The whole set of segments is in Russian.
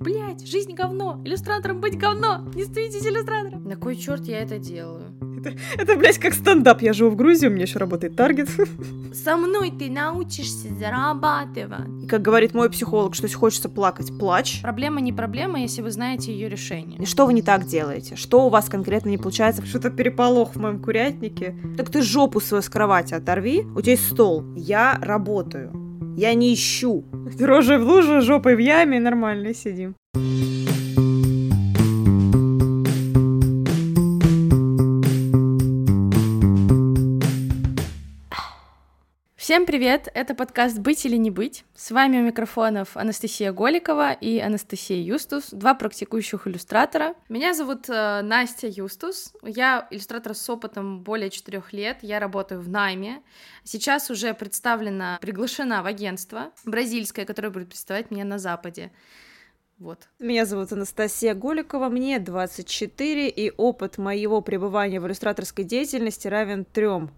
Блять, жизнь говно, иллюстратором быть говно, не становитесь иллюстратором. На кой черт я это делаю? Это, это, блядь, как стендап. Я живу в Грузии, у меня еще работает таргет. Со мной ты научишься зарабатывать. И как говорит мой психолог, что если хочется плакать, плачь. Проблема не проблема, если вы знаете ее решение. И что вы не так делаете? Что у вас конкретно не получается? Что-то переполох в моем курятнике. Так ты жопу свою с кровати оторви, у тебя есть стол. Я работаю. Я не ищу. Рожей в луже, жопой в яме, нормально сидим. Всем привет! Это подкаст «Быть или не быть». С вами у микрофонов Анастасия Голикова и Анастасия Юстус, два практикующих иллюстратора. Меня зовут э, Настя Юстус. Я иллюстратор с опытом более четырех лет. Я работаю в найме. Сейчас уже представлена, приглашена в агентство бразильское, которое будет представлять меня на Западе. Вот. Меня зовут Анастасия Голикова, мне 24, и опыт моего пребывания в иллюстраторской деятельности равен трем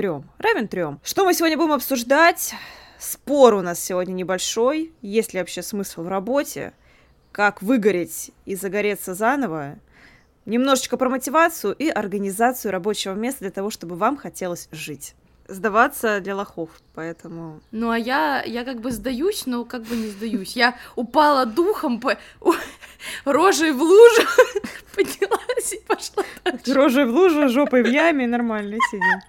трем. Равен трем. Что мы сегодня будем обсуждать? Спор у нас сегодня небольшой. Есть ли вообще смысл в работе? Как выгореть и загореться заново? Немножечко про мотивацию и организацию рабочего места для того, чтобы вам хотелось жить сдаваться для лохов, поэтому... Ну, а я, я как бы сдаюсь, но как бы не сдаюсь. Я упала духом, по... рожей в лужу, поднялась и пошла дальше. Рожей в лужу, жопой в яме, нормально сидим.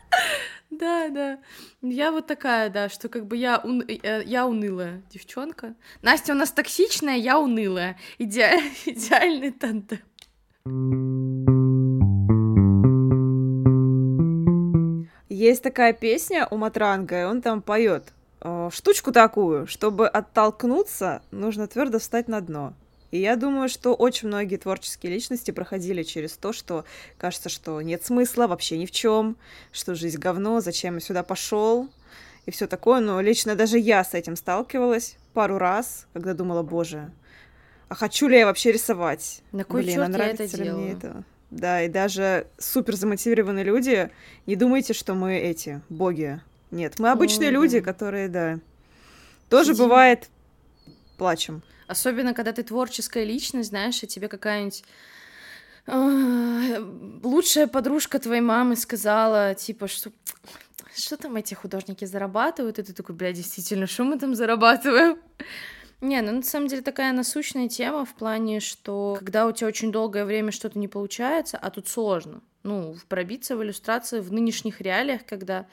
Да, да. Я вот такая, да, что как бы я, ун... Э, я унылая девчонка. Настя у нас токсичная, я унылая. Иде... Идеальный тандем. Есть такая песня у Матранга, и он там поет э, штучку такую, чтобы оттолкнуться, нужно твердо встать на дно. И я думаю, что очень многие творческие личности проходили через то, что кажется, что нет смысла вообще ни в чем, что жизнь говно, зачем я сюда пошел и все такое. Но лично даже я с этим сталкивалась пару раз, когда думала, боже, а хочу ли я вообще рисовать? На кой Блин, а нравится это ли делаю? мне это? Да, и даже супер замотивированные люди, не думайте, что мы эти боги. Нет, мы обычные О, люди, да. которые, да, тоже Сидим. бывает плачем. Особенно, когда ты творческая личность, знаешь, и тебе какая-нибудь а, лучшая подружка твоей мамы сказала, типа, что что там эти художники зарабатывают, и ты такой, бля, действительно, что мы там зарабатываем? Не, ну на самом деле такая насущная тема в плане, что когда у тебя очень долгое время что-то не получается, а тут сложно, ну, пробиться в иллюстрации в нынешних реалиях, когда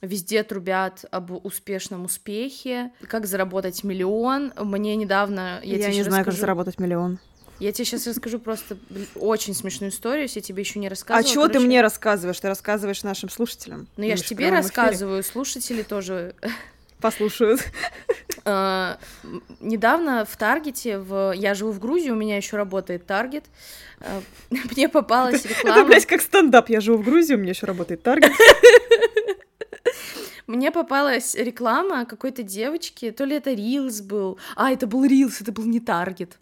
Везде трубят об успешном успехе, как заработать миллион. Мне недавно... Я, я не знаю, расскажу... как заработать миллион. Я тебе сейчас расскажу просто очень смешную историю, если я тебе еще не рассказывала. А чего Короче... ты мне рассказываешь? Ты рассказываешь нашим слушателям. Ну, я же тебе рассказываю, слушатели тоже послушают. А, недавно в Таргете, в... я живу в Грузии, у меня еще работает Таргет, а, мне попалась реклама... Это, блядь, как стендап, я живу в Грузии, у меня еще работает Таргет. Мне попалась реклама какой-то девочки, то ли это Reels был, а, это был Reels, это был не Таргет.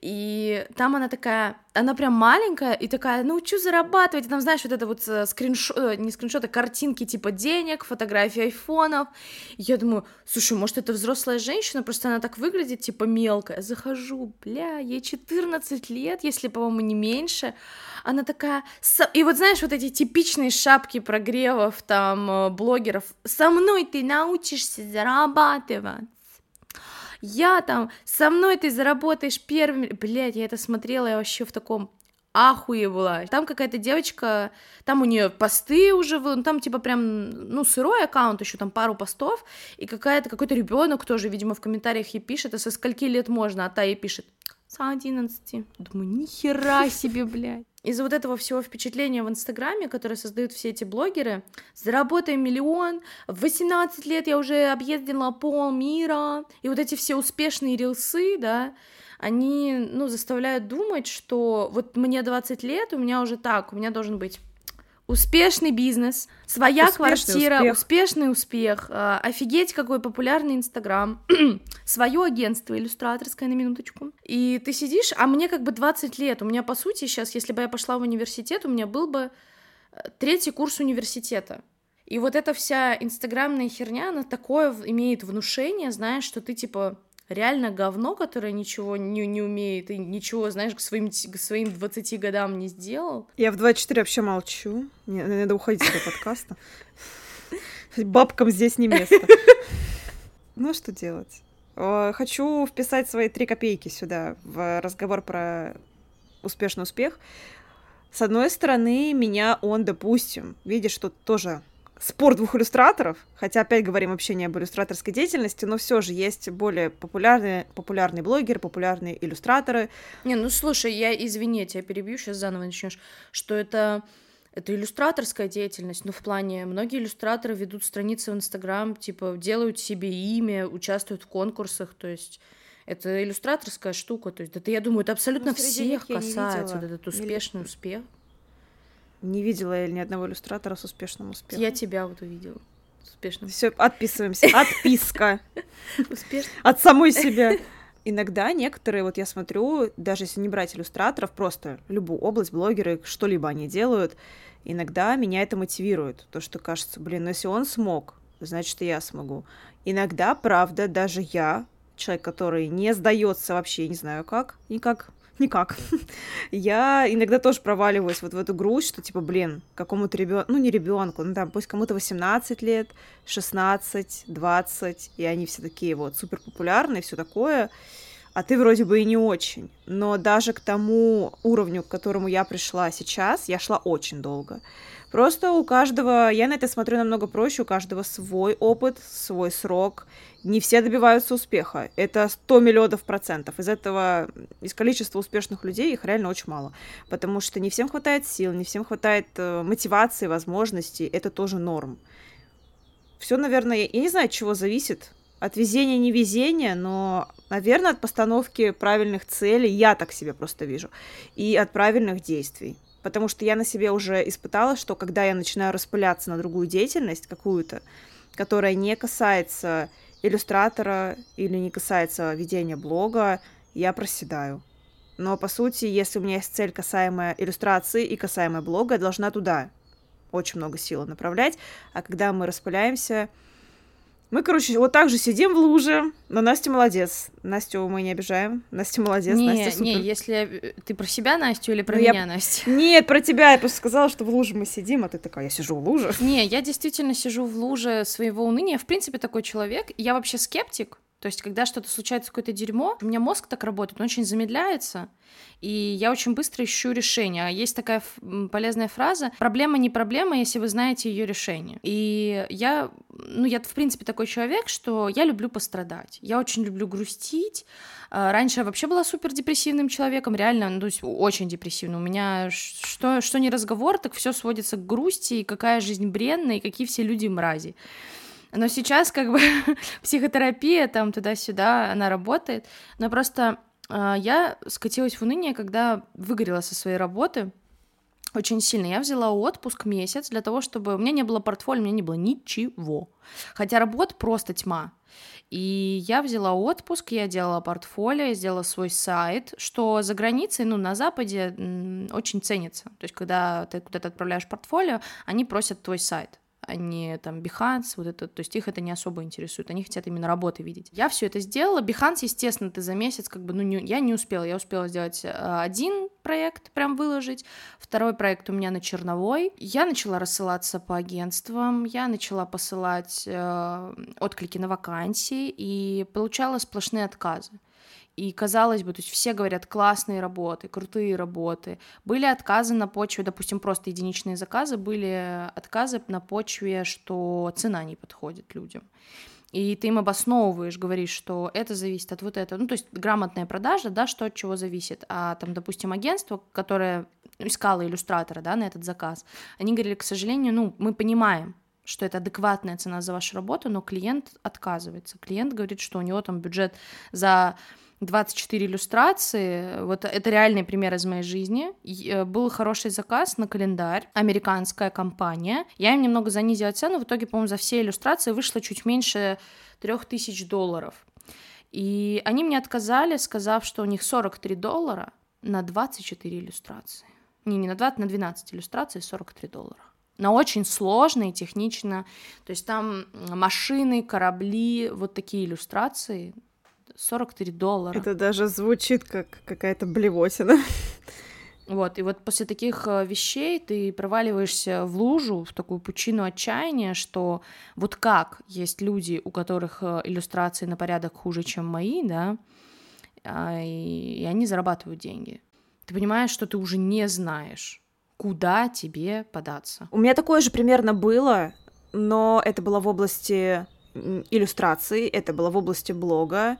И там она такая, она прям маленькая и такая, что зарабатывать? И там, знаешь, вот это вот э, скриншот, э, не скриншоты, картинки типа денег, фотографии айфонов. И я думаю, слушай, может, это взрослая женщина, просто она так выглядит, типа, мелкая. Захожу, бля, ей 14 лет, если, по-моему, не меньше. Она такая... И вот знаешь, вот эти типичные шапки прогревов, там, э, блогеров. Со мной ты научишься зарабатывать я там, со мной ты заработаешь первыми, блядь, я это смотрела, я вообще в таком ахуе была. Там какая-то девочка, там у нее посты уже, ну, там типа прям, ну, сырой аккаунт, еще там пару постов, и какая-то, какой-то ребенок тоже, видимо, в комментариях ей пишет, а со скольки лет можно, а та ей пишет, с 11. Думаю, нихера себе, блядь. Из-за вот этого всего впечатления в Инстаграме, которое создают все эти блогеры, заработаем миллион, в 18 лет я уже объездила пол мира, и вот эти все успешные рилсы, да, они, ну, заставляют думать, что вот мне 20 лет, у меня уже так, у меня должен быть успешный бизнес, своя успешный квартира, успех. успешный успех, э, офигеть какой популярный Инстаграм, свое агентство иллюстраторское на минуточку. И ты сидишь, а мне как бы 20 лет, у меня по сути сейчас, если бы я пошла в университет, у меня был бы э, третий курс университета. И вот эта вся инстаграмная херня, она такое имеет внушение, знаешь, что ты типа реально говно, которое ничего не, не умеет и ничего, знаешь, к своим, к своим 20 годам не сделал. Я в 24 вообще молчу. Мне надо уходить из этого подкаста. Бабкам здесь не место. Ну, что делать? Хочу вписать свои три копейки сюда в разговор про успешный успех. С одной стороны, меня он, допустим, видишь, что тоже спор двух иллюстраторов, хотя опять говорим вообще не об иллюстраторской деятельности, но все же есть более популярные, популярные блогеры, популярные иллюстраторы. Не, ну слушай, я извини, я тебя перебью, сейчас заново начнешь, что это это иллюстраторская деятельность, но в плане многие иллюстраторы ведут страницы в Инстаграм, типа делают себе имя, участвуют в конкурсах, то есть это иллюстраторская штука, то есть это, я думаю, это абсолютно ну, всех касается, вот этот успешный успех. Не видела я ни одного иллюстратора с успешным успехом. Я тебя вот увидела. Успешным. Все, отписываемся. Отписка. Успешно. От самой себя. Иногда некоторые, вот я смотрю, даже если не брать иллюстраторов, просто любую область, блогеры, что-либо они делают, иногда меня это мотивирует. То, что кажется, блин, ну если он смог, значит, и я смогу. Иногда, правда, даже я, человек, который не сдается вообще, не знаю как, никак никак. Я иногда тоже проваливаюсь вот в эту грусть, что типа, блин, какому-то ребенку, ну не ребенку, ну там пусть кому-то 18 лет, 16, 20, и они все такие вот супер популярные, все такое, а ты вроде бы и не очень. Но даже к тому уровню, к которому я пришла сейчас, я шла очень долго. Просто у каждого, я на это смотрю намного проще, у каждого свой опыт, свой срок. Не все добиваются успеха. Это 100 миллионов процентов. Из этого, из количества успешных людей их реально очень мало. Потому что не всем хватает сил, не всем хватает э, мотивации, возможностей. Это тоже норм. Все, наверное, я не знаю, от чего зависит. От везения, невезения, но, наверное, от постановки правильных целей, я так себе просто вижу, и от правильных действий потому что я на себе уже испытала, что когда я начинаю распыляться на другую деятельность какую-то, которая не касается иллюстратора или не касается ведения блога, я проседаю. Но, по сути, если у меня есть цель, касаемая иллюстрации и касаемая блога, я должна туда очень много сил направлять. А когда мы распыляемся, мы, короче, вот так же сидим в луже, но Настя молодец. Настю мы не обижаем. Настя молодец, не, Настя супер. Не, если э, ты про себя, Настю, или про ну, меня, я... Настя? Нет, про тебя. Я просто сказала, что в луже мы сидим, а ты такая, я сижу в луже. Не, я действительно сижу в луже своего уныния. В принципе, такой человек. Я вообще скептик. То есть, когда что-то случается, какое-то дерьмо, у меня мозг так работает, он очень замедляется, и я очень быстро ищу решение. А есть такая полезная фраза «проблема не проблема, если вы знаете ее решение». И я, ну, я, в принципе, такой человек, что я люблю пострадать, я очень люблю грустить. А, раньше я вообще была супер депрессивным человеком, реально, ну, то есть очень депрессивным. У меня что, что не разговор, так все сводится к грусти, и какая жизнь бренная, и какие все люди мрази. Но сейчас как бы психотерапия там туда-сюда, она работает. Но просто э, я скатилась в уныние, когда выгорела со своей работы очень сильно. Я взяла отпуск месяц для того, чтобы... У меня не было портфолио, у меня не было ничего. Хотя работа просто тьма. И я взяла отпуск, я делала портфолио, я сделала свой сайт, что за границей, ну, на Западе очень ценится. То есть, когда ты куда-то отправляешь портфолио, они просят твой сайт а не там Behance, вот это, то есть их это не особо интересует, они хотят именно работы видеть. Я все это сделала, Behance, естественно, ты за месяц как бы, ну, не, я не успела, я успела сделать э, один проект, прям выложить, второй проект у меня на черновой, я начала рассылаться по агентствам, я начала посылать э, отклики на вакансии и получала сплошные отказы. И казалось бы, то есть все говорят классные работы, крутые работы. Были отказы на почве, допустим, просто единичные заказы, были отказы на почве, что цена не подходит людям. И ты им обосновываешь, говоришь, что это зависит от вот этого. Ну, то есть грамотная продажа, да, что от чего зависит. А там, допустим, агентство, которое искало иллюстратора, да, на этот заказ, они говорили, к сожалению, ну, мы понимаем, что это адекватная цена за вашу работу, но клиент отказывается. Клиент говорит, что у него там бюджет за 24 иллюстрации. Вот это реальный пример из моей жизни. Э, был хороший заказ на календарь, американская компания. Я им немного занизила цену, в итоге, по-моему, за все иллюстрации вышло чуть меньше 3000 долларов. И они мне отказали, сказав, что у них 43 доллара на 24 иллюстрации. Не, не на 20, на 12 иллюстраций 43 доллара на очень сложно и технично. То есть там машины, корабли, вот такие иллюстрации 43 доллара. Это даже звучит как какая-то блевотина. Вот, и вот после таких э, вещей ты проваливаешься в лужу, в такую пучину отчаяния, что вот как есть люди, у которых э, иллюстрации на порядок хуже, чем мои, да, а, и, и они зарабатывают деньги. Ты понимаешь, что ты уже не знаешь, куда тебе податься. У меня такое же примерно было, но это было в области иллюстрации, это было в области блога,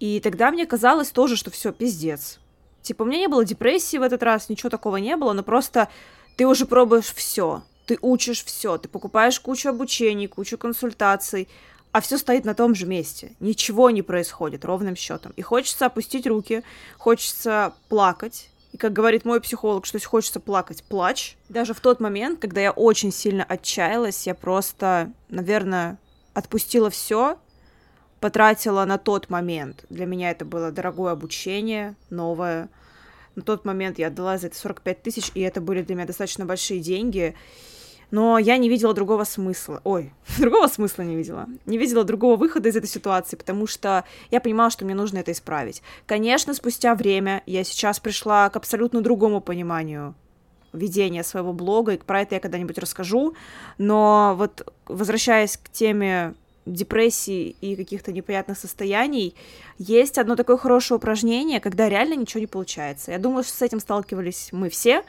и тогда мне казалось тоже, что все пиздец Типа, у меня не было депрессии в этот раз, ничего такого не было, но просто ты уже пробуешь все. Ты учишь все, ты покупаешь кучу обучений, кучу консультаций, а все стоит на том же месте. Ничего не происходит ровным счетом. И хочется опустить руки, хочется плакать. И как говорит мой психолог, что если хочется плакать, плачь. Даже в тот момент, когда я очень сильно отчаялась, я просто, наверное, отпустила все потратила на тот момент. Для меня это было дорогое обучение, новое. На тот момент я отдала за это 45 тысяч, и это были для меня достаточно большие деньги. Но я не видела другого смысла. Ой, другого смысла не видела. Не видела другого выхода из этой ситуации, потому что я понимала, что мне нужно это исправить. Конечно, спустя время я сейчас пришла к абсолютно другому пониманию ведения своего блога, и про это я когда-нибудь расскажу. Но вот возвращаясь к теме депрессии и каких-то неприятных состояний, есть одно такое хорошее упражнение, когда реально ничего не получается. Я думаю, что с этим сталкивались мы все.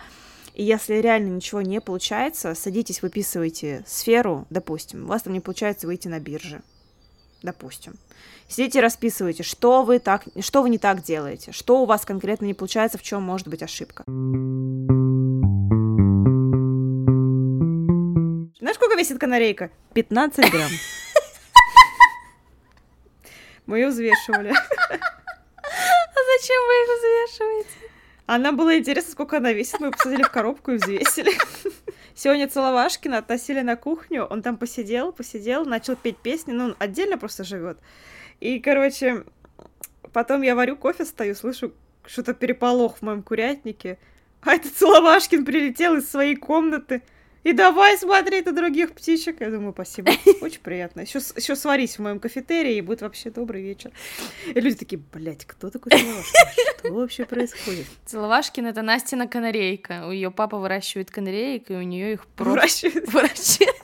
И если реально ничего не получается, садитесь, выписывайте сферу, допустим, у вас там не получается выйти на бирже, допустим. Сидите, расписывайте, что вы, так, что вы не так делаете, что у вас конкретно не получается, в чем может быть ошибка. Знаешь, сколько весит канарейка? 15 грамм. Мы ее взвешивали. А зачем вы их взвешиваете? Она было интересно, сколько она весит. Мы посадили в коробку и взвесили. Сегодня Целовашкина относили на кухню. Он там посидел, посидел, начал петь песни. Ну, он отдельно просто живет. И, короче, потом я варю кофе, стою, слышу что-то переполох в моем курятнике. А этот Целовашкин прилетел из своей комнаты. И давай смотреть на других птичек. Я думаю, спасибо. Очень приятно. Еще, еще сварись в моем кафетерии, и будет вообще добрый вечер. И люди такие, блядь, кто такой Целовашкин? Что вообще происходит? Целовашкин — это Настина канарейка. У ее папа выращивает канареек, и у нее их просто... Выращивает? Выращивает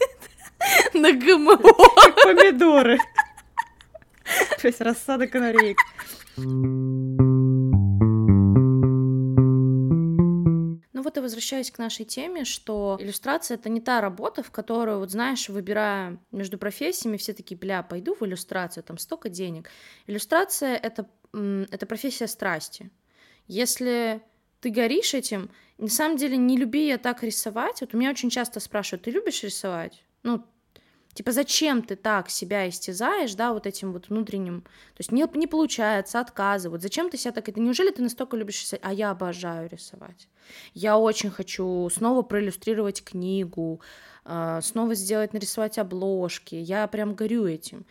на ГМО. Как помидоры. То есть рассада канареек. Возвращаясь к нашей теме, что иллюстрация — это не та работа, в которую, вот знаешь, выбирая между профессиями, все такие, бля, пойду в иллюстрацию, там столько денег. Иллюстрация — это, это профессия страсти. Если ты горишь этим, на самом деле не люби я так рисовать. Вот у меня очень часто спрашивают, ты любишь рисовать? Ну, Типа, зачем ты так себя истязаешь, да, вот этим вот внутренним, то есть не, не получается, отказы, вот зачем ты себя так, это? Неужели ты настолько любишь рисовать, а я обожаю рисовать, я очень хочу снова проиллюстрировать книгу, а, снова сделать, нарисовать обложки, я прям горю этим,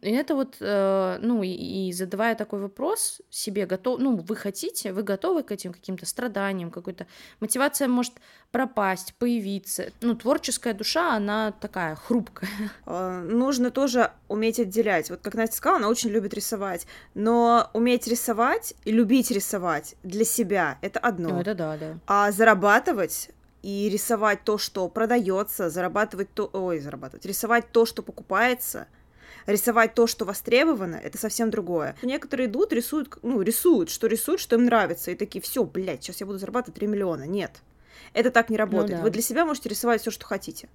и это вот, э, ну, и, и задавая такой вопрос себе, готов, ну, вы хотите, вы готовы к этим каким-то страданиям, какой-то мотивация может пропасть, появиться. Ну, творческая душа, она такая хрупкая. А, нужно тоже уметь отделять. Вот как Настя сказала, она очень любит рисовать, но уметь рисовать и любить рисовать для себя — это одно. Ну, это да, да. А зарабатывать и рисовать то, что продается, зарабатывать то, ой, зарабатывать, рисовать то, что покупается — рисовать то, что востребовано, это совсем другое. Некоторые идут, рисуют, ну, рисуют, что рисуют, что им нравится, и такие, все, блядь, сейчас я буду зарабатывать 3 миллиона. Нет. Это так не ну работает. Ну, да. Вы для себя можете рисовать все, что хотите.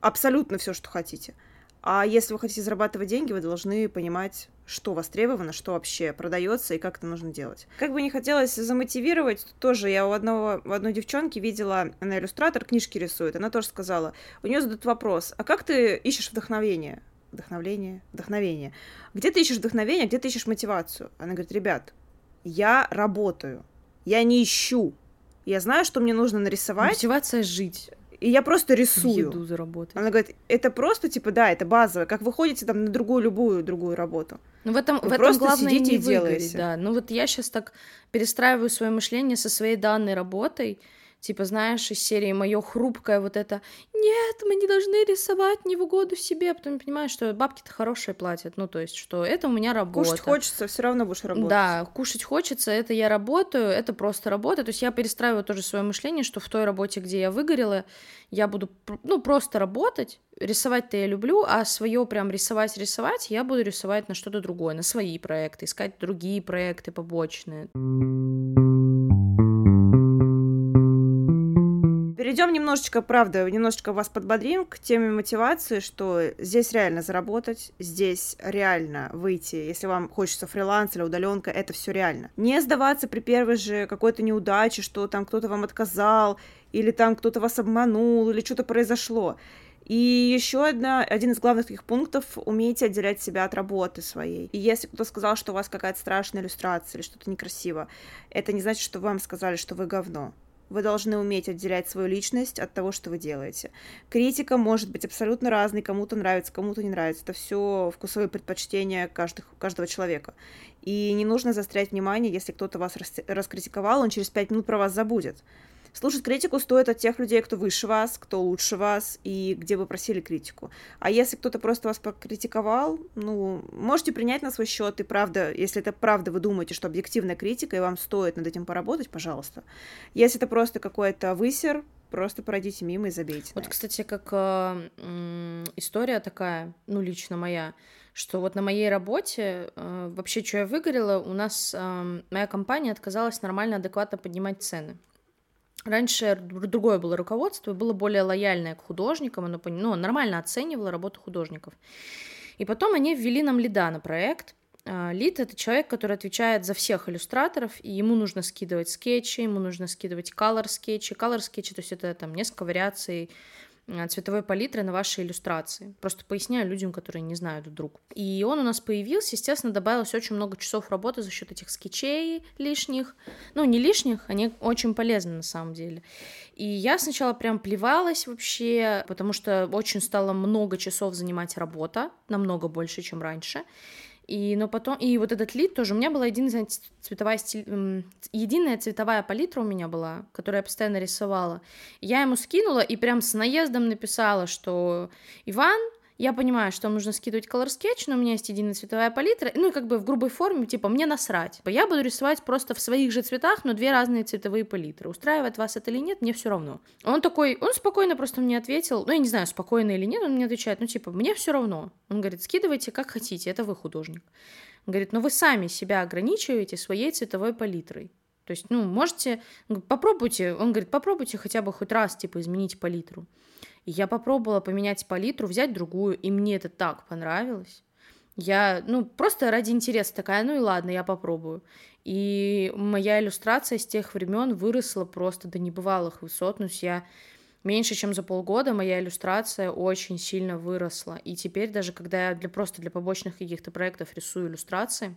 Абсолютно все, что хотите. А если вы хотите зарабатывать деньги, вы должны понимать, что востребовано, что вообще продается и как это нужно делать. Как бы не хотелось замотивировать, тоже я у одного, у одной девчонки видела, она иллюстратор, книжки рисует, она тоже сказала, у нее задают вопрос, а как ты ищешь вдохновение? Вдохновление, вдохновение. Где ты ищешь вдохновение, где ты ищешь мотивацию? Она говорит, ребят, я работаю, я не ищу. Я знаю, что мне нужно нарисовать. Мотивация жить. И я просто рисую. Еду заработать. Она говорит, это просто, типа, да, это базовое. Как вы ходите там на другую, любую другую работу. Ну, в этом, вы в этом главное не и выгореть, да. Ну, вот я сейчас так перестраиваю свое мышление со своей данной работой, Типа, знаешь, из серии мое хрупкое вот это «Нет, мы не должны рисовать не в угоду себе», а потом понимаешь, что бабки-то хорошие платят, ну, то есть, что это у меня работа. Кушать хочется, все равно будешь работать. Да, кушать хочется, это я работаю, это просто работа, то есть я перестраиваю тоже свое мышление, что в той работе, где я выгорела, я буду, ну, просто работать, рисовать-то я люблю, а свое прям рисовать-рисовать я буду рисовать на что-то другое, на свои проекты, искать другие проекты побочные. Перейдем немножечко, правда, немножечко вас подбодрим к теме мотивации, что здесь реально заработать, здесь реально выйти, если вам хочется фриланс или удаленка, это все реально. Не сдаваться при первой же какой-то неудаче, что там кто-то вам отказал, или там кто-то вас обманул, или что-то произошло. И еще одна, один из главных таких пунктов — умейте отделять себя от работы своей. И если кто-то сказал, что у вас какая-то страшная иллюстрация или что-то некрасиво, это не значит, что вам сказали, что вы говно. Вы должны уметь отделять свою личность от того, что вы делаете. Критика может быть абсолютно разной, кому-то нравится, кому-то не нравится. Это все вкусовые предпочтения каждых, каждого человека. И не нужно заострять внимание, если кто-то вас раскритиковал, он через пять минут про вас забудет. Слушать критику стоит от тех людей, кто выше вас, кто лучше вас и где вы просили критику. А если кто-то просто вас покритиковал, ну, можете принять на свой счет. И правда, если это правда вы думаете, что объективная критика, и вам стоит над этим поработать, пожалуйста. Если это просто какой-то высер, просто пройдите мимо и забейте. Вот, кстати, как э, э, история такая, ну, лично моя, что вот на моей работе, э, вообще, что я выгорела, у нас э, моя компания отказалась нормально, адекватно поднимать цены. Раньше другое было руководство, было более лояльное к художникам, оно ну, нормально оценивало работу художников. И потом они ввели нам лида на проект. А, лид — это человек, который отвечает за всех иллюстраторов, и ему нужно скидывать скетчи, ему нужно скидывать color скетчи. Color скетчи, то есть это там несколько вариаций цветовой палитры на ваши иллюстрации. Просто поясняю людям, которые не знают вдруг. И он у нас появился, естественно, добавилось очень много часов работы за счет этих скетчей лишних. Ну, не лишних, они очень полезны на самом деле. И я сначала прям плевалась вообще, потому что очень стало много часов занимать работа, намного больше, чем раньше. И, но потом, и вот этот лид тоже, у меня была единая цветовая стиль, единая цветовая палитра у меня была, которую я постоянно рисовала. Я ему скинула и прям с наездом написала, что Иван, я понимаю, что нужно скидывать color sketch, но у меня есть единая цветовая палитра, ну и как бы в грубой форме, типа, мне насрать. Я буду рисовать просто в своих же цветах, но две разные цветовые палитры. Устраивает вас это или нет, мне все равно. Он такой, он спокойно просто мне ответил, ну я не знаю, спокойно или нет, он мне отвечает, ну типа, мне все равно. Он говорит, скидывайте как хотите, это вы художник. Он говорит, но вы сами себя ограничиваете своей цветовой палитрой. То есть, ну, можете, попробуйте, он говорит, попробуйте хотя бы хоть раз, типа, изменить палитру. Я попробовала поменять палитру, взять другую, и мне это так понравилось. Я, ну, просто ради интереса такая, ну и ладно, я попробую. И моя иллюстрация с тех времен выросла просто до небывалых высот. Ну, я меньше, чем за полгода моя иллюстрация очень сильно выросла. И теперь даже когда я для, просто для побочных каких-то проектов рисую иллюстрации,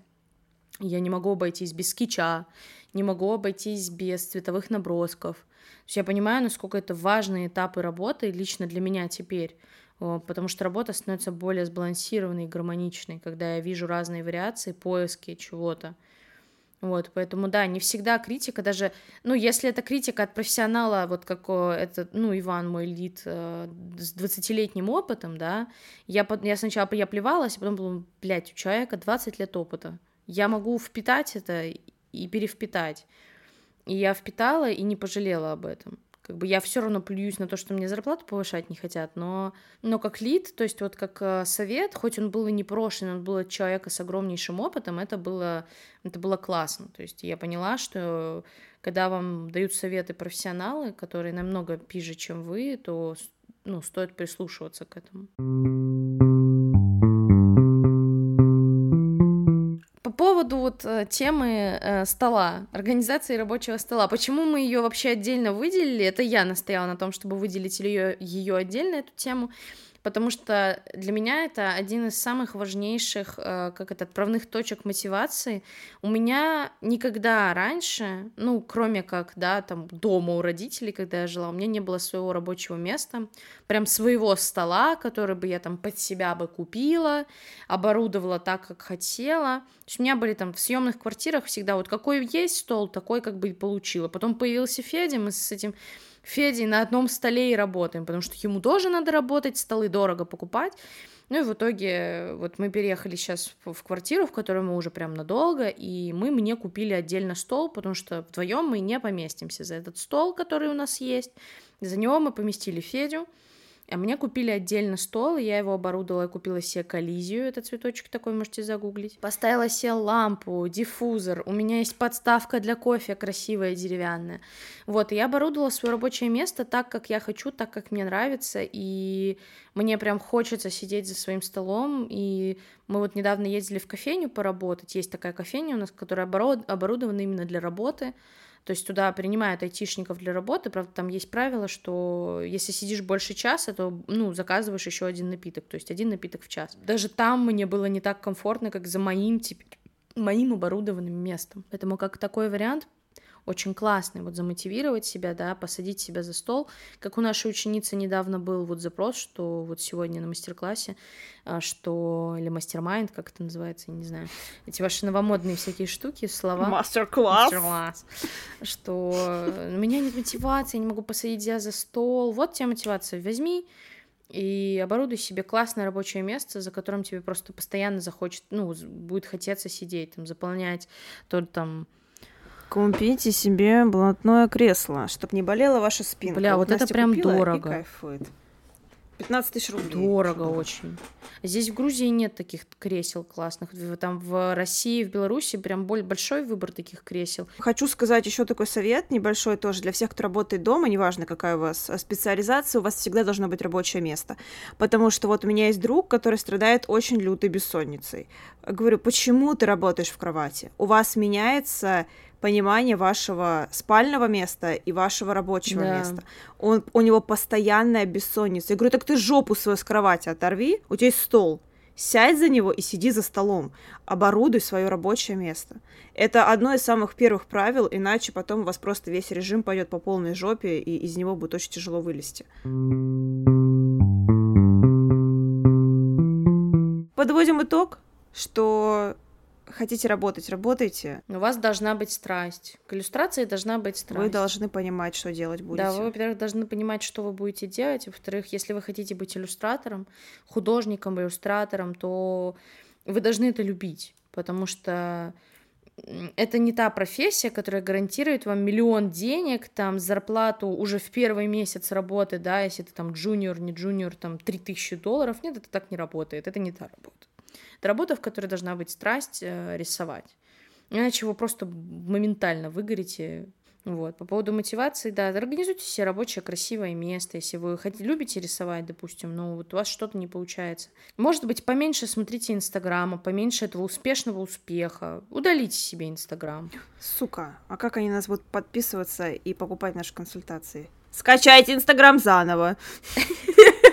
я не могу обойтись без скетча, не могу обойтись без цветовых набросков, есть я понимаю, насколько это важные этапы работы лично для меня теперь, потому что работа становится более сбалансированной и гармоничной, когда я вижу разные вариации, поиски чего-то. Вот, поэтому, да, не всегда критика, даже, ну, если это критика от профессионала, вот как это, ну, Иван, мой лид, э, с 20-летним опытом, да, я, я сначала я плевалась, а потом думала, блядь, у человека 20 лет опыта, я могу впитать это и перевпитать. И я впитала и не пожалела об этом. Как бы я все равно плююсь на то, что мне зарплату повышать не хотят, но, но как лид, то есть вот как э, совет, хоть он был и не прошлый, он был от человека с огромнейшим опытом, это было, это было классно. То есть я поняла, что когда вам дают советы профессионалы, которые намного пиже, чем вы, то ну, стоит прислушиваться к этому. Поводу вот э, темы э, стола, организации рабочего стола, почему мы ее вообще отдельно выделили? Это я настояла на том, чтобы выделить ее, ее отдельно, эту тему, потому что для меня это один из самых важнейших, э, как это, отправных точек мотивации. У меня никогда раньше, ну, кроме как, да, там, дома у родителей, когда я жила, у меня не было своего рабочего места, прям своего стола, который бы я там под себя бы купила, оборудовала так, как хотела. То есть у меня были там в съемных квартирах всегда вот какой есть стол, такой как бы и получила. Потом появился Федя, мы с этим Федей на одном столе и работаем, потому что ему тоже надо работать, столы дорого покупать. Ну и в итоге вот мы переехали сейчас в квартиру, в которой мы уже прям надолго, и мы мне купили отдельно стол, потому что вдвоем мы не поместимся за этот стол, который у нас есть. За него мы поместили Федю, а мне купили отдельно стол, я его оборудовала, я купила себе коллизию, это цветочек такой, можете загуглить. Поставила себе лампу, диффузор, у меня есть подставка для кофе красивая деревянная. Вот, и я оборудовала свое рабочее место так, как я хочу, так, как мне нравится, и мне прям хочется сидеть за своим столом, и мы вот недавно ездили в кофейню поработать, есть такая кофейня у нас, которая оборудована именно для работы, то есть туда принимают айтишников для работы, правда, там есть правило, что если сидишь больше часа, то, ну, заказываешь еще один напиток, то есть один напиток в час. Даже там мне было не так комфортно, как за моим, типа, моим оборудованным местом. Поэтому как такой вариант очень классный, вот замотивировать себя, да, посадить себя за стол. Как у нашей ученицы недавно был вот запрос, что вот сегодня на мастер-классе, а, что, или мастер-майнд, как это называется, я не знаю, эти ваши новомодные всякие штуки, слова. Мастер-класс. Мастер-класс. Что у меня нет мотивации, я не могу посадить тебя за стол. Вот тебе мотивация, возьми, и оборудуй себе классное рабочее место, за которым тебе просто постоянно захочет, ну, будет хотеться сидеть, там, заполнять то там Купите себе блатное кресло, чтобы не болела ваша спинка. Бля, вот, вот это прям дорого. И кайфует. 15 тысяч рублей. Дорого очень. Здесь в Грузии нет таких кресел классных. Там в России, в Беларуси прям большой выбор таких кресел. Хочу сказать еще такой совет небольшой тоже для всех, кто работает дома, неважно какая у вас э, специализация, у вас всегда должно быть рабочее место. Потому что вот у меня есть друг, который страдает очень лютой бессонницей. Говорю, почему ты работаешь в кровати? У вас меняется понимание вашего спального места и вашего рабочего да. места. Он, у него постоянная бессонница. Я говорю, так ты жопу свою с кровати оторви, у тебя есть стол. Сядь за него и сиди за столом. Оборудуй свое рабочее место. Это одно из самых первых правил, иначе потом у вас просто весь режим пойдет по полной жопе, и из него будет очень тяжело вылезти. Подводим итог, что хотите работать, работайте. У вас должна быть страсть. К иллюстрации должна быть страсть. Вы должны понимать, что делать будете. Да, вы, во-первых, должны понимать, что вы будете делать. Во-вторых, если вы хотите быть иллюстратором, художником, иллюстратором, то вы должны это любить, потому что это не та профессия, которая гарантирует вам миллион денег, там, зарплату уже в первый месяц работы, да, если ты там джуниор, не джуниор, там, 3000 долларов. Нет, это так не работает, это не та работа. Это работа, в которой должна быть страсть э, рисовать. Иначе вы просто моментально выгорите. Вот. По поводу мотивации, да, организуйте себе рабочее красивое место, если вы хотите, любите рисовать, допустим, но вот у вас что-то не получается. Может быть, поменьше смотрите Инстаграма, поменьше этого успешного успеха. Удалите себе Инстаграм. Сука, а как они нас будут подписываться и покупать наши консультации? Скачайте Инстаграм заново.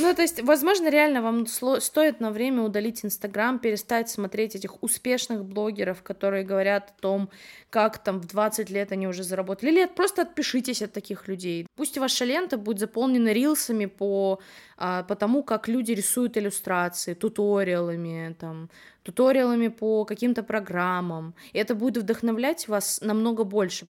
Ну, то есть, возможно, реально вам стоит на время удалить Инстаграм, перестать смотреть этих успешных блогеров, которые говорят о том, как там в 20 лет они уже заработали. Или просто отпишитесь от таких людей. Пусть ваша лента будет заполнена рилсами по, а, по тому, как люди рисуют иллюстрации, туториалами, там, туториалами по каким-то программам. И это будет вдохновлять вас намного больше.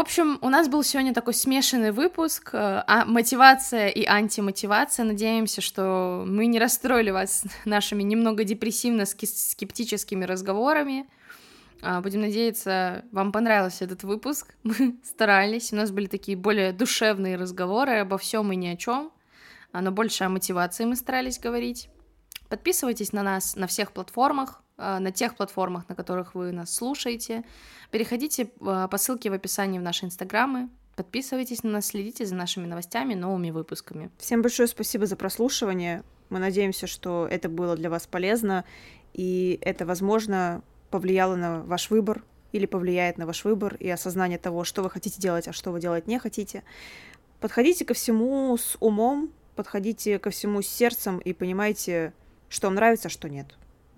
Общем, у нас был сегодня такой смешанный выпуск, э, а мотивация и антимотивация. Надеемся, что мы не расстроили вас нашими немного депрессивно-скептическими разговорами. А, будем надеяться, вам понравился этот выпуск. Мы старались, у нас были такие более душевные разговоры обо всем и ни о чем, но больше о мотивации мы старались говорить. Подписывайтесь на нас на всех платформах, на тех платформах, на которых вы нас слушаете. Переходите э, по ссылке в описании в наши инстаграмы, подписывайтесь на нас, следите за нашими новостями, новыми выпусками. Всем большое спасибо за прослушивание. Мы надеемся, что это было для вас полезно, и это, возможно, повлияло на ваш выбор, или повлияет на ваш выбор и осознание того, что вы хотите делать, а что вы делать не хотите. Подходите ко всему с умом, подходите ко всему с сердцем и понимайте, что вам нравится, а что нет.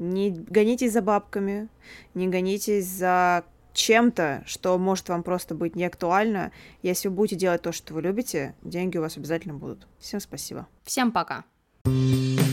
Не гонитесь за бабками, не гонитесь за чем-то, что может вам просто быть не актуально. Если вы будете делать то, что вы любите, деньги у вас обязательно будут. Всем спасибо. Всем пока. thank you